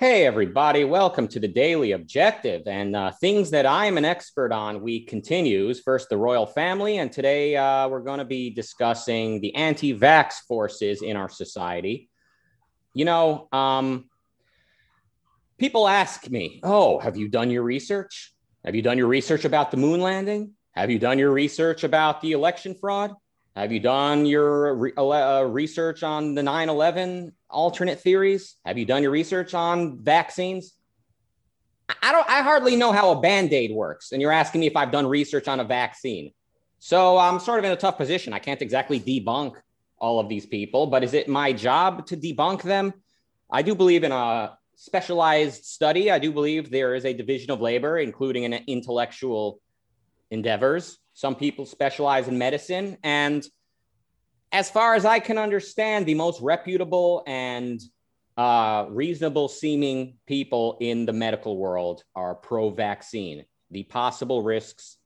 Hey, everybody, welcome to the Daily Objective. And uh, things that I'm an expert on week continues. First, the royal family. And today uh, we're going to be discussing the anti vax forces in our society. You know, um, people ask me, Oh, have you done your research? Have you done your research about the moon landing? Have you done your research about the election fraud? Have you done your re- uh, research on the 9 11 alternate theories? Have you done your research on vaccines? I don't, I hardly know how a band aid works. And you're asking me if I've done research on a vaccine. So I'm sort of in a tough position. I can't exactly debunk all of these people, but is it my job to debunk them? I do believe in a specialized study. I do believe there is a division of labor, including an intellectual endeavors. Some people specialize in medicine. And as far as I can understand, the most reputable and uh, reasonable seeming people in the medical world are pro vaccine. The possible risks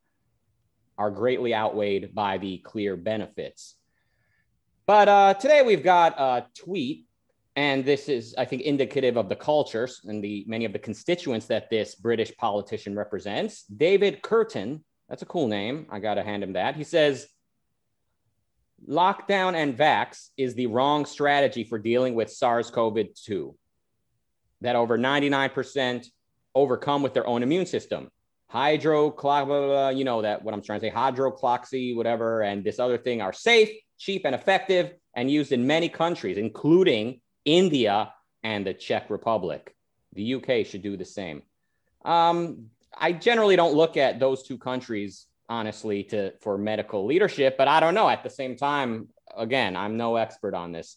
are greatly outweighed by the clear benefits. But uh, today we've got a tweet, and this is, I think, indicative of the cultures and the many of the constituents that this British politician represents. David Kurten that's a cool name. I got to hand him that. He says, lockdown and vax is the wrong strategy for dealing with SARS CoV 2, that over 99% overcome with their own immune system. Hydroclox, you know that what I'm trying to say, hydrocloxy, whatever, and this other thing are safe, cheap, and effective and used in many countries, including India and the Czech Republic. The UK should do the same. Um, I generally don't look at those two countries honestly to for medical leadership, but I don't know. At the same time, again, I'm no expert on this.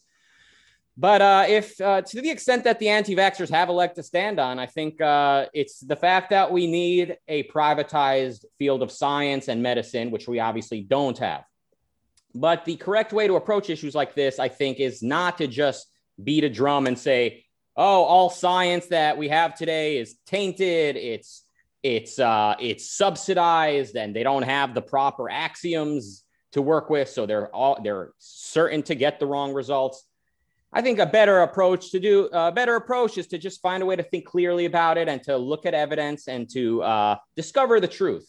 But uh, if uh, to the extent that the anti-vaxxers have a leg to stand on, I think uh, it's the fact that we need a privatized field of science and medicine, which we obviously don't have. But the correct way to approach issues like this, I think, is not to just beat a drum and say, "Oh, all science that we have today is tainted. It's it's uh, it's subsidized and they don't have the proper axioms to work with, so they're all they're certain to get the wrong results. I think a better approach to do a better approach is to just find a way to think clearly about it and to look at evidence and to uh, discover the truth.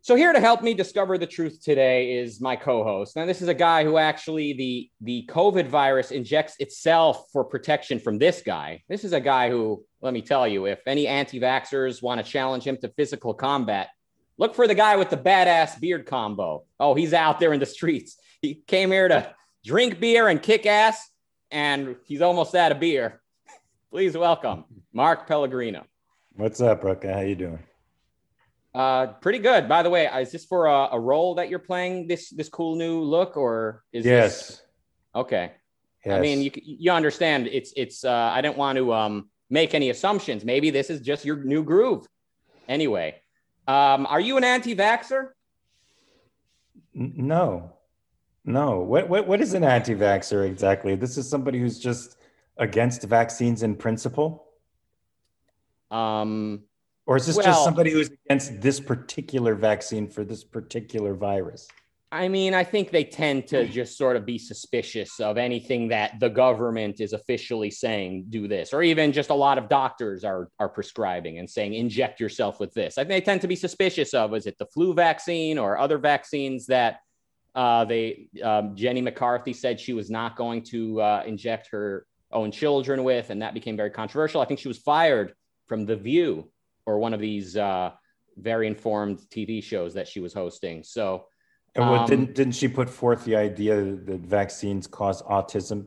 So here to help me discover the truth today is my co-host. Now this is a guy who actually the the COVID virus injects itself for protection from this guy. This is a guy who, let me tell you, if any anti-vaxxers want to challenge him to physical combat, look for the guy with the badass beard combo. Oh, he's out there in the streets. He came here to drink beer and kick ass, and he's almost out of beer. Please welcome Mark Pellegrino. What's up, Rucka? How you doing? Uh, pretty good. By the way, is this for a, a, role that you're playing this this cool new look, or is yes? This... Okay. Yes. I mean, you you understand it's it's. Uh, I didn't want to um make any assumptions. Maybe this is just your new groove. Anyway, um, are you an anti-vaxer? No, no. What what what is an anti-vaxer exactly? This is somebody who's just against vaccines in principle. Um, or is this well, just somebody who's against this particular vaccine for this particular virus? I mean, I think they tend to just sort of be suspicious of anything that the government is officially saying, do this, or even just a lot of doctors are, are prescribing and saying, inject yourself with this. I think they tend to be suspicious of, is it the flu vaccine or other vaccines that uh, they, um, Jenny McCarthy said she was not going to uh, inject her own children with, and that became very controversial. I think she was fired from The View or one of these uh, very informed TV shows that she was hosting. So, and what, um, didn't didn't she put forth the idea that vaccines cause autism?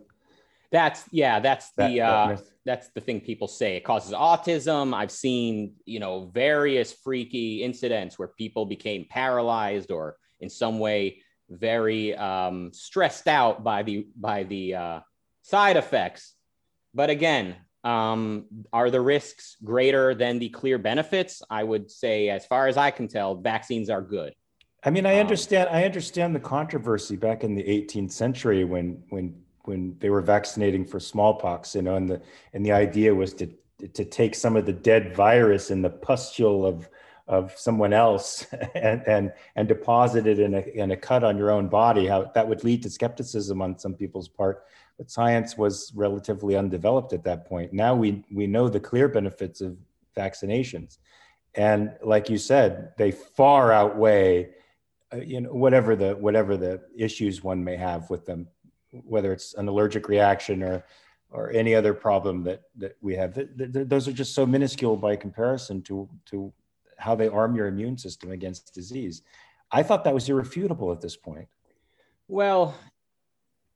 That's yeah, that's that, the uh, that that's the thing people say. It causes autism. I've seen you know various freaky incidents where people became paralyzed or in some way very um, stressed out by the by the uh, side effects. But again, um, are the risks greater than the clear benefits? I would say, as far as I can tell, vaccines are good. I mean, I um, understand. Um, I understand the controversy back in the 18th century when when when they were vaccinating for smallpox, you know, and the and the idea was to to take some of the dead virus and the pustule of of someone else and and and deposit it in a in a cut on your own body. How that would lead to skepticism on some people's part but science was relatively undeveloped at that point. Now we we know the clear benefits of vaccinations, and like you said, they far outweigh, uh, you know, whatever the whatever the issues one may have with them, whether it's an allergic reaction or or any other problem that that we have. Th- th- those are just so minuscule by comparison to to how they arm your immune system against disease. I thought that was irrefutable at this point. Well,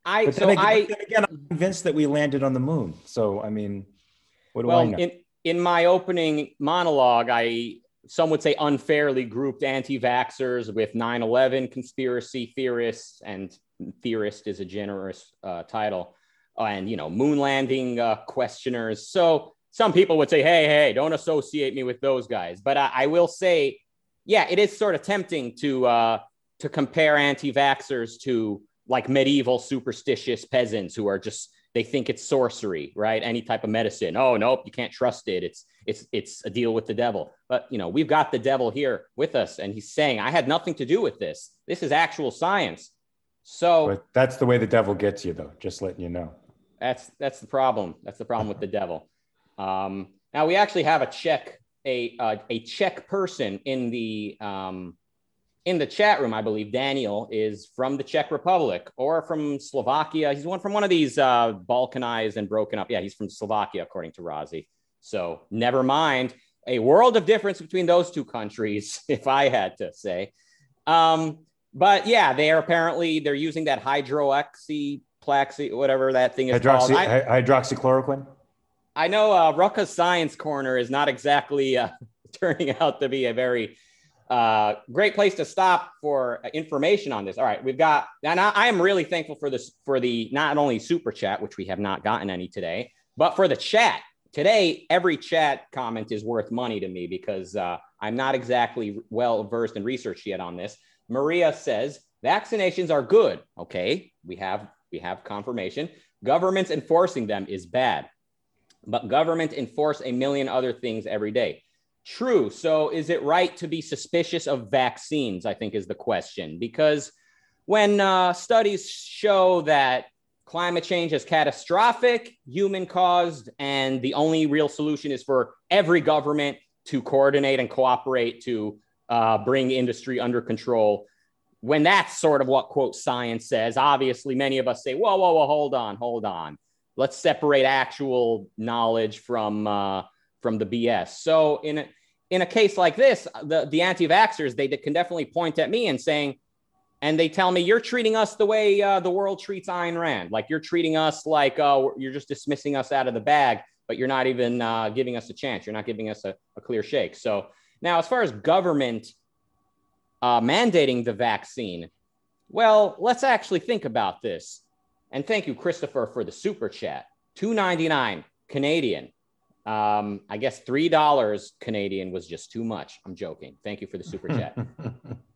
I but so again, I again I'm convinced that we landed on the moon. So I mean, what do well I know? in in my opening monologue, I some would say unfairly grouped anti-vaxxers with 9/11 conspiracy theorists, and theorist is a generous uh, title, and you know moon landing uh, questioners. So some people would say, "Hey, hey, don't associate me with those guys." But I, I will say, yeah, it is sort of tempting to uh, to compare anti-vaxxers to like medieval superstitious peasants who are just they think it's sorcery, right? Any type of medicine. Oh, nope, you can't trust it. It's it's it's a deal with the devil. But you know, we've got the devil here with us, and he's saying, I had nothing to do with this. This is actual science. So but that's the way the devil gets you, though. Just letting you know. That's that's the problem. That's the problem with the devil. Um, now we actually have a check a uh, a Czech person in the um, in the chat room, I believe Daniel is from the Czech Republic or from Slovakia. He's one from one of these uh, balkanized and broken up. Yeah, he's from Slovakia, according to Razi. So never mind. A world of difference between those two countries, if I had to say. Um, but yeah, they are apparently they're using that hydroxy plaxi, whatever that thing is Hydroxy, called. I, hydroxychloroquine. I know uh, Science Corner is not exactly uh, turning out to be a very uh, great place to stop for information on this. All right, we've got, and I, I am really thankful for this for the not only super chat, which we have not gotten any today, but for the chat today. Every chat comment is worth money to me because uh, I'm not exactly well versed in research yet on this. Maria says vaccinations are good. Okay, we have we have confirmation. Governments enforcing them is bad, but government enforce a million other things every day. True. So is it right to be suspicious of vaccines? I think is the question. Because when uh, studies show that climate change is catastrophic, human caused, and the only real solution is for every government to coordinate and cooperate to uh, bring industry under control. When that's sort of what quote science says, obviously many of us say, whoa, whoa, whoa, hold on, hold on. Let's separate actual knowledge from uh, from the BS. So in a, in a case like this, the, the anti-vaxxers, they can definitely point at me and saying, and they tell me you're treating us the way uh, the world treats Ayn Rand. Like you're treating us like uh, you're just dismissing us out of the bag, but you're not even uh, giving us a chance. You're not giving us a, a clear shake. So now, as far as government uh, mandating the vaccine, well, let's actually think about this. And thank you, Christopher, for the super chat. 299 Canadian. Um, I guess three dollars Canadian was just too much. I'm joking. Thank you for the super chat.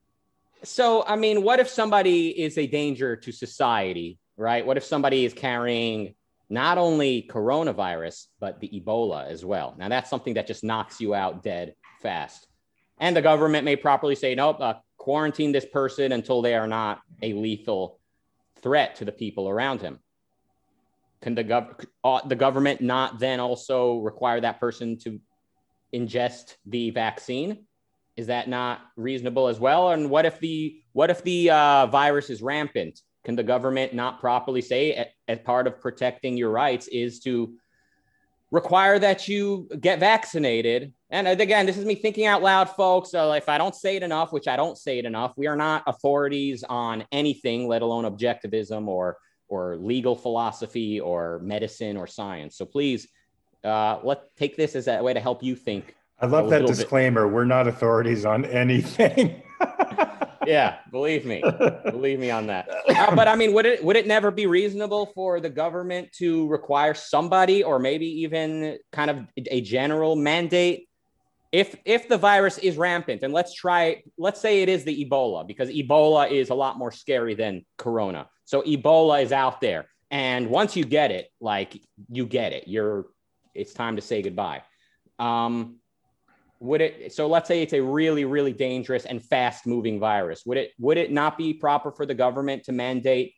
so, I mean, what if somebody is a danger to society, right? What if somebody is carrying not only coronavirus but the Ebola as well? Now, that's something that just knocks you out dead fast. And the government may properly say, nope, uh, quarantine this person until they are not a lethal threat to the people around him can the, gov- uh, the government not then also require that person to ingest the vaccine? Is that not reasonable as well? And what if the what if the uh, virus is rampant? Can the government not properly say, as part of protecting your rights, is to require that you get vaccinated? And again, this is me thinking out loud, folks. So if I don't say it enough, which I don't say it enough, we are not authorities on anything, let alone objectivism or or legal philosophy or medicine or science. So please, uh, let take this as a way to help you think. I love that disclaimer. Bit. We're not authorities on anything. yeah, believe me, believe me on that. Uh, but I mean, would it would it never be reasonable for the government to require somebody, or maybe even kind of a general mandate if if the virus is rampant and let's try let's say it is the ebola because ebola is a lot more scary than corona so ebola is out there and once you get it like you get it you're it's time to say goodbye um would it so let's say it's a really really dangerous and fast moving virus would it would it not be proper for the government to mandate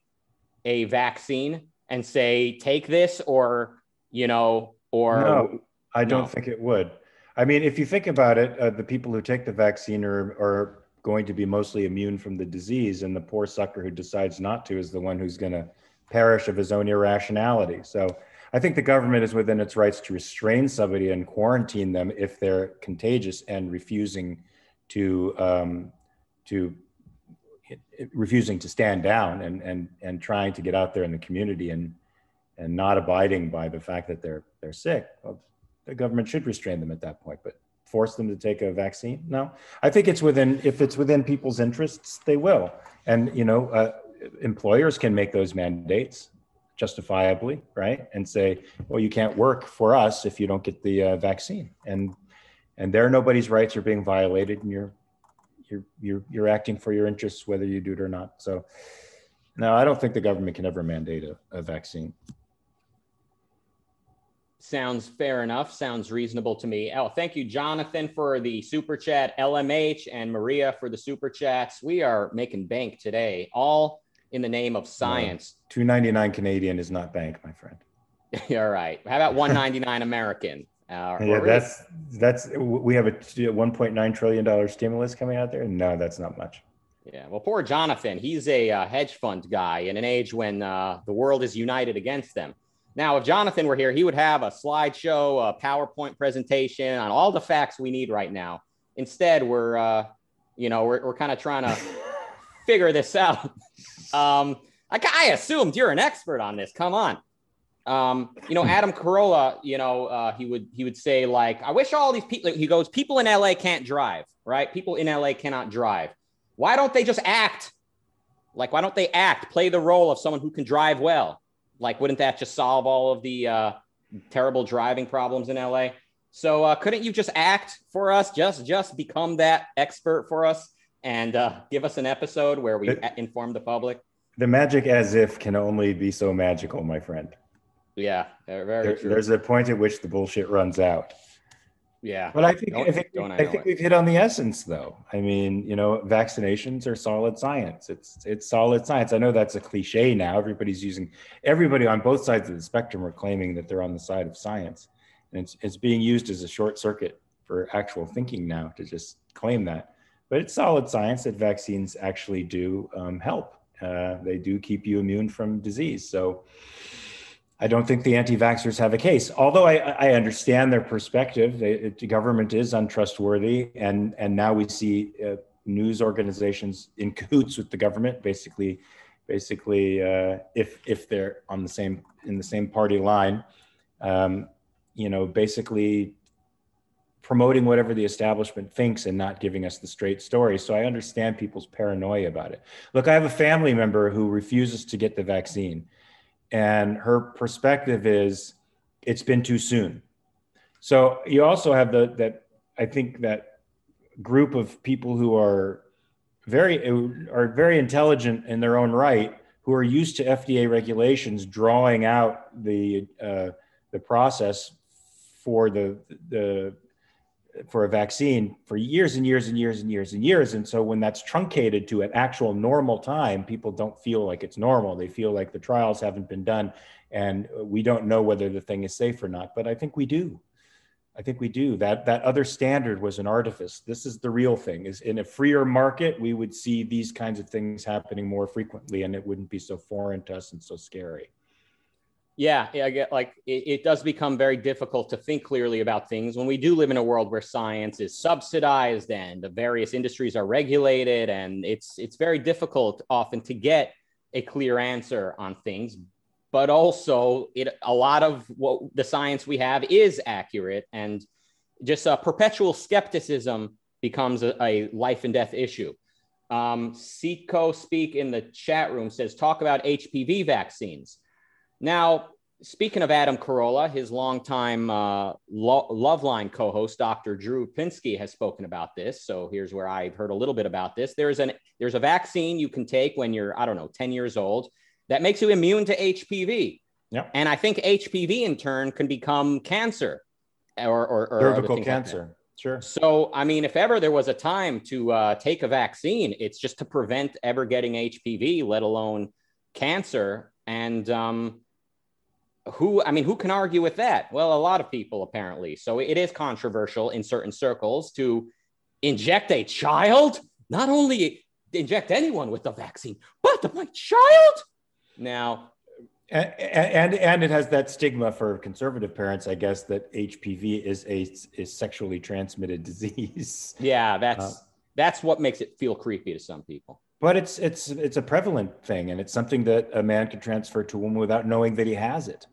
a vaccine and say, take this or, you know, or. No, I don't no. think it would. I mean, if you think about it, uh, the people who take the vaccine are, are going to be mostly immune from the disease, and the poor sucker who decides not to is the one who's going to perish of his own irrationality. So I think the government is within its rights to restrain somebody and quarantine them if they're contagious and refusing to um, to refusing to stand down and and and trying to get out there in the community and and not abiding by the fact that they're they're sick. Well, the government should restrain them at that point, but force them to take a vaccine? No, I think it's within if it's within people's interests, they will. And you know, uh, employers can make those mandates justifiably, right? And say, well, you can't work for us if you don't get the uh, vaccine, and and there nobody's rights are being violated, and you're you're you're you're acting for your interests whether you do it or not. So, no, I don't think the government can ever mandate a, a vaccine. Sounds fair enough. Sounds reasonable to me. Oh, thank you, Jonathan, for the super chat, LMH, and Maria for the super chats. We are making bank today, all in the name of science. No, Two ninety nine Canadian is not bank, my friend. all right. How about one ninety nine American? Uh, yeah, that's that's we have a one point nine trillion dollar stimulus coming out there. No, that's not much. Yeah, well, poor Jonathan. He's a uh, hedge fund guy in an age when uh, the world is united against them. Now, if Jonathan were here, he would have a slideshow, a PowerPoint presentation on all the facts we need right now. Instead, we're, uh, you know, we're, we're kind of trying to figure this out. Um, I, I assumed you're an expert on this. Come on. Um, you know, Adam Carolla, you know, uh, he would he would say like, I wish all these people. He goes, people in LA can't drive, right? People in LA cannot drive. Why don't they just act? Like, why don't they act? Play the role of someone who can drive well like, wouldn't that just solve all of the uh, terrible driving problems in LA? So uh, couldn't you just act for us? Just just become that expert for us and uh, give us an episode where we it, inform the public. The magic as if can only be so magical, my friend. Yeah, very there, true. There's a point at which the bullshit runs out. Yeah. But I think don't, I think, I, I think we've hit on the essence though. I mean, you know, vaccinations are solid science. It's it's solid science. I know that's a cliche now. Everybody's using everybody on both sides of the spectrum are claiming that they're on the side of science. And it's it's being used as a short circuit for actual thinking now to just claim that. But it's solid science that vaccines actually do um, help. Uh, they do keep you immune from disease. So I don't think the anti-vaxxers have a case. Although I, I understand their perspective, they, the government is untrustworthy, and and now we see uh, news organizations in cahoots with the government, basically, basically uh, if if they're on the same in the same party line, um, you know, basically promoting whatever the establishment thinks and not giving us the straight story. So I understand people's paranoia about it. Look, I have a family member who refuses to get the vaccine and her perspective is it's been too soon. So you also have the that I think that group of people who are very are very intelligent in their own right, who are used to FDA regulations drawing out the uh, the process for the the for a vaccine for years and years and years and years and years. And so when that's truncated to an actual normal time, people don't feel like it's normal. They feel like the trials haven't been done and we don't know whether the thing is safe or not. But I think we do. I think we do. That that other standard was an artifice. This is the real thing. Is in a freer market, we would see these kinds of things happening more frequently and it wouldn't be so foreign to us and so scary. Yeah, I get like it, it, does become very difficult to think clearly about things when we do live in a world where science is subsidized and the various industries are regulated, and it's it's very difficult often to get a clear answer on things. But also, it a lot of what the science we have is accurate, and just a perpetual skepticism becomes a, a life and death issue. Um, Seco speak in the chat room says talk about HPV vaccines. Now, speaking of Adam Carolla, his longtime uh, Lo- Loveline co-host, Dr. Drew Pinsky, has spoken about this. So here's where I've heard a little bit about this. There's an there's a vaccine you can take when you're I don't know 10 years old that makes you immune to HPV. Yeah. And I think HPV in turn can become cancer or or, or cervical cancer. Like Sure. So, I mean, if ever there was a time to uh, take a vaccine, it's just to prevent ever getting HPV, let alone cancer. And um, who I mean, who can argue with that? Well, a lot of people apparently. So it is controversial in certain circles to inject a child, not only inject anyone with the vaccine, but my child. Now, and, and, and it has that stigma for conservative parents, I guess, that HPV is a is sexually transmitted disease. Yeah, that's uh, that's what makes it feel creepy to some people. But it's it's it's a prevalent thing, and it's something that a man can transfer to a woman without knowing that he has it.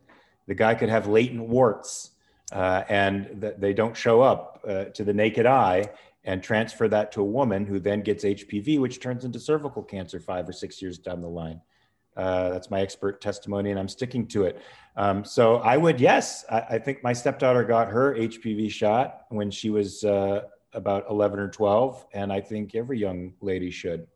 The guy could have latent warts, uh, and they don't show up uh, to the naked eye, and transfer that to a woman who then gets HPV, which turns into cervical cancer five or six years down the line. Uh, that's my expert testimony, and I'm sticking to it. Um, so I would, yes, I, I, think my stepdaughter got her HPV shot when she was uh, about 11 or 12, and I think every young lady should.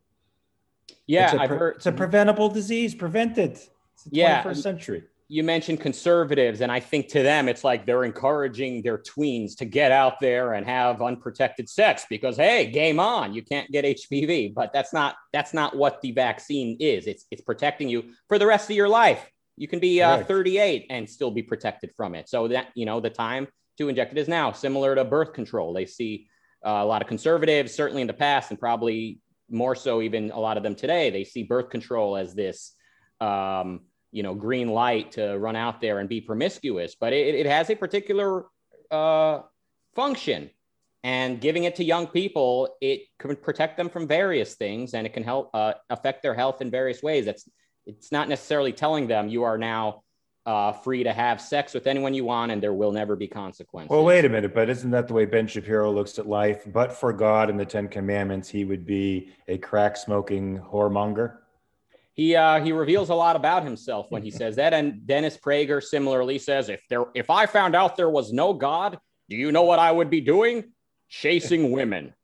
Yeah, it's a, I've heard. It's a preventable disease. Prevent it. It's the yeah, 21st century you mentioned conservatives, and I think to them it's like they're encouraging their tweens to get out there and have unprotected sex because hey, game on, you can't get HPV. But that's not that's not what the vaccine is. It's it's protecting you for the rest of your life. You can be uh, 38 and still be protected from it. So that you know the time to inject it is now. Similar to birth control, they see uh, a lot of conservatives, certainly in the past, and probably more so even a lot of them today. They see birth control as this. Um, you know green light to run out there and be promiscuous but it, it has a particular uh, function and giving it to young people it can protect them from various things and it can help uh, affect their health in various ways that's it's not necessarily telling them you are now uh, free to have sex with anyone you want and there will never be consequences well wait a minute but isn't that the way ben shapiro looks at life but for god and the ten commandments he would be a crack smoking whoremonger he uh, he reveals a lot about himself when he says that. And Dennis Prager similarly says, if there if I found out there was no God, do you know what I would be doing? Chasing women.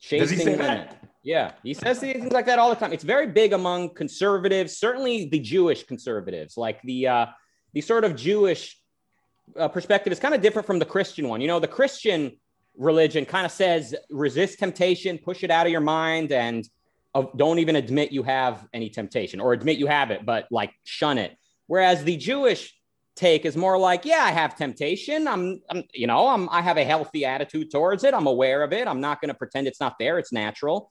Chasing women. That? Yeah, he says things like that all the time. It's very big among conservatives, certainly the Jewish conservatives, like the uh, the sort of Jewish uh, perspective is kind of different from the Christian one. You know, the Christian religion kind of says resist temptation, push it out of your mind, and of, don't even admit you have any temptation or admit you have it, but like shun it. Whereas the Jewish take is more like, yeah, I have temptation. I'm, I'm you know, I'm, I have a healthy attitude towards it. I'm aware of it. I'm not going to pretend it's not there. It's natural.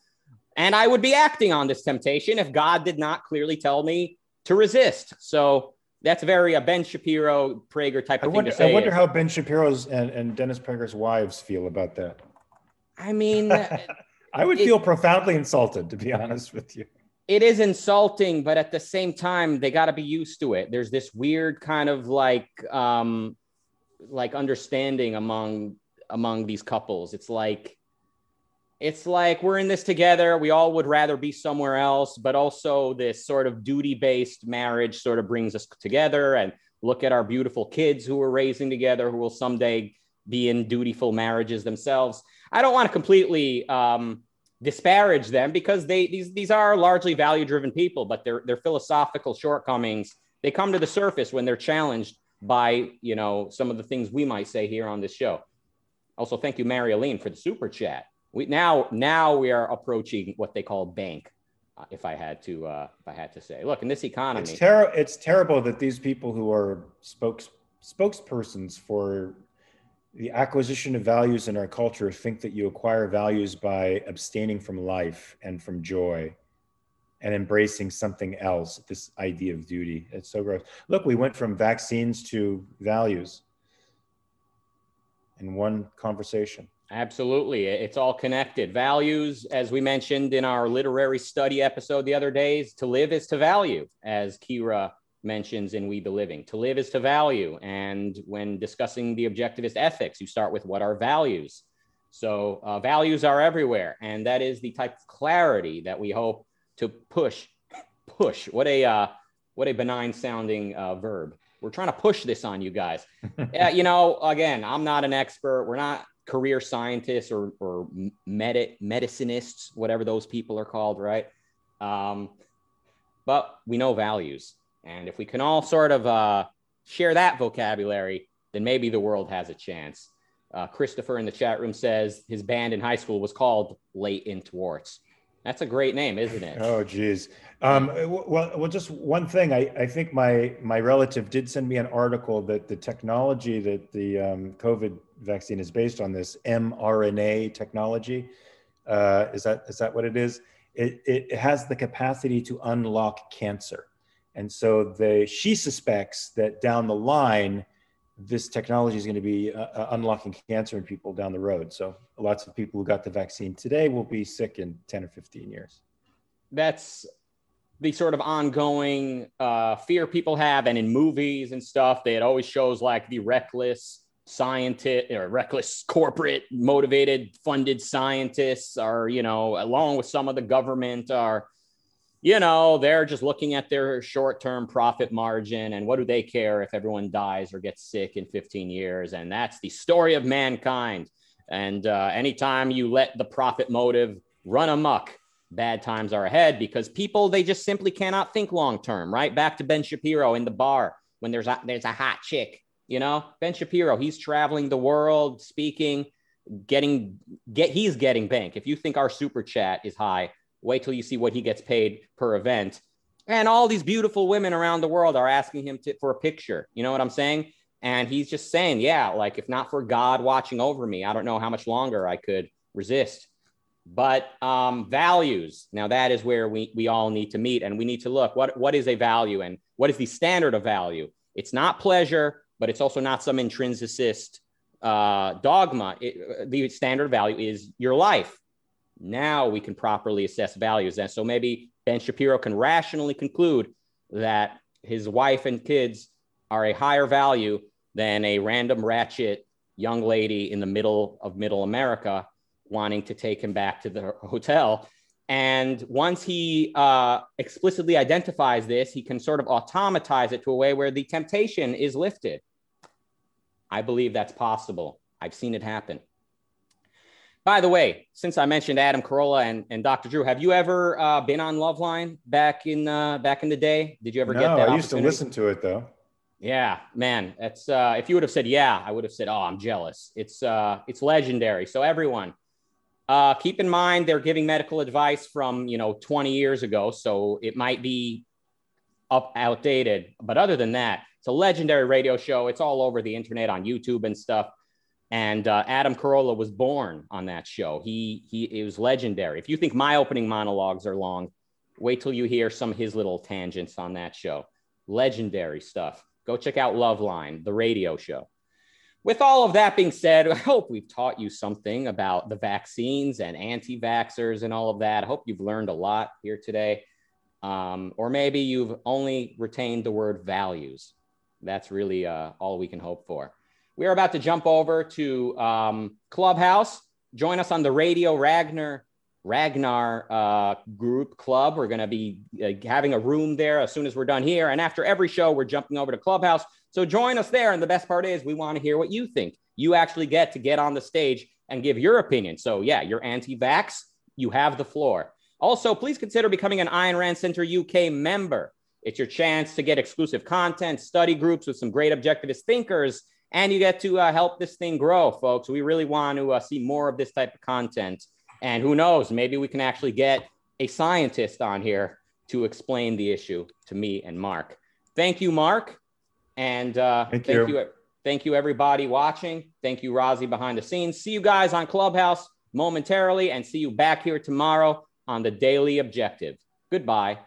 And I would be acting on this temptation if God did not clearly tell me to resist. So that's very a Ben Shapiro, Prager type of I wonder, thing to say. I wonder how Ben Shapiro's and, and Dennis Prager's wives feel about that. I mean, I would it, feel profoundly insulted, to be honest with you. It is insulting, but at the same time, they got to be used to it. There's this weird kind of like, um, like understanding among among these couples. It's like, it's like we're in this together. We all would rather be somewhere else, but also this sort of duty based marriage sort of brings us together. And look at our beautiful kids who we're raising together, who will someday be in dutiful marriages themselves. I don't want to completely um, disparage them because they these these are largely value driven people, but their their philosophical shortcomings they come to the surface when they're challenged by you know some of the things we might say here on this show. Also, thank you, Mary Aline, for the super chat. We now now we are approaching what they call bank. Uh, if I had to uh, if I had to say, look in this economy, it's, it's terrible that these people who are spokes spokespersons for the acquisition of values in our culture think that you acquire values by abstaining from life and from joy and embracing something else this idea of duty. It's so gross. Look we went from vaccines to values in one conversation absolutely it's all connected values as we mentioned in our literary study episode the other days to live is to value as kira mentions in We the Living. To live is to value. And when discussing the objectivist ethics, you start with what are values. So uh, values are everywhere. And that is the type of clarity that we hope to push. Push. What a, uh, what a benign sounding uh, verb. We're trying to push this on you guys. you know, again, I'm not an expert. We're not career scientists or, or med- medicinists, whatever those people are called, right? Um, but we know values and if we can all sort of uh, share that vocabulary, then maybe the world has a chance. Uh, Christopher in the chat room says his band in high school was called Late in Warts. That's a great name, isn't it? Oh, geez. Um, well, well, just one thing. I, I think my my relative did send me an article that the technology that the um, COVID vaccine is based on this mRNA technology. Uh, is that is that what it is? It, it has the capacity to unlock cancer, and so the she suspects that down the line, this technology is going to be uh, uh, unlocking cancer in people down the road. So lots of people who got the vaccine today will be sick in ten or fifteen years. That's the sort of ongoing uh, fear people have, and in movies and stuff, they it always shows like the reckless scientist or reckless corporate motivated funded scientists are you know along with some of the government are you know they're just looking at their short-term profit margin and what do they care if everyone dies or gets sick in 15 years? And that's the story of mankind. And uh, anytime you let the profit motive run amok bad times are ahead because people they just simply cannot think long term right? Back to ben shapiro in the bar when there's a there's a hot chick you know, Ben Shapiro, he's traveling the world speaking, getting get he's getting bank. If you think our super chat is high, wait till you see what he gets paid per event. And all these beautiful women around the world are asking him to, for a picture. You know what I'm saying? And he's just saying, yeah, like if not for God watching over me, I don't know how much longer I could resist. But um, values, now that is where we, we all need to meet and we need to look what, what is a value and what is the standard of value? It's not pleasure, but it's also not some intrinsicist uh, dogma. It, the standard value is your life. Now we can properly assess values. And so maybe Ben Shapiro can rationally conclude that his wife and kids are a higher value than a random ratchet young lady in the middle of middle America wanting to take him back to the hotel and once he uh, explicitly identifies this, he can sort of automatize it to a way where the temptation is lifted. I believe that's possible. I've seen it happen. By the way, since I mentioned Adam Carolla and, and Dr. Drew, have you ever uh, been on Loveline back in uh, back in the day? Did you ever no, get that? I used to listen to it though. Yeah, man, it's uh, if you would have said yeah, I would have said oh, I'm jealous. It's uh, it's legendary. So everyone, uh, keep in mind they're giving medical advice from you know 20 years ago, so it might be up outdated. But other than that, it's a legendary radio show. It's all over the internet on YouTube and stuff. And uh, Adam Carolla was born on that show. He he it was legendary. If you think my opening monologues are long, wait till you hear some of his little tangents on that show. Legendary stuff. Go check out Loveline, the radio show. With all of that being said, I hope we've taught you something about the vaccines and anti vaxxers and all of that. I hope you've learned a lot here today. Um, or maybe you've only retained the word values that's really uh, all we can hope for. We are about to jump over to um, Clubhouse. Join us on the Radio Ragnar Ragnar uh, group club. We're going to be uh, having a room there as soon as we're done here. And after every show, we're jumping over to Clubhouse. So join us there. And the best part is, we want to hear what you think. You actually get to get on the stage and give your opinion. So, yeah, you're anti vax, you have the floor. Also, please consider becoming an Ayn Rand Center UK member. It's your chance to get exclusive content, study groups with some great objectivist thinkers, and you get to uh, help this thing grow, folks. We really want to uh, see more of this type of content. And who knows, maybe we can actually get a scientist on here to explain the issue to me and Mark. Thank you, Mark. And uh, thank, thank you. you. Thank you, everybody watching. Thank you, Razi, behind the scenes. See you guys on Clubhouse momentarily and see you back here tomorrow on the Daily Objective. Goodbye.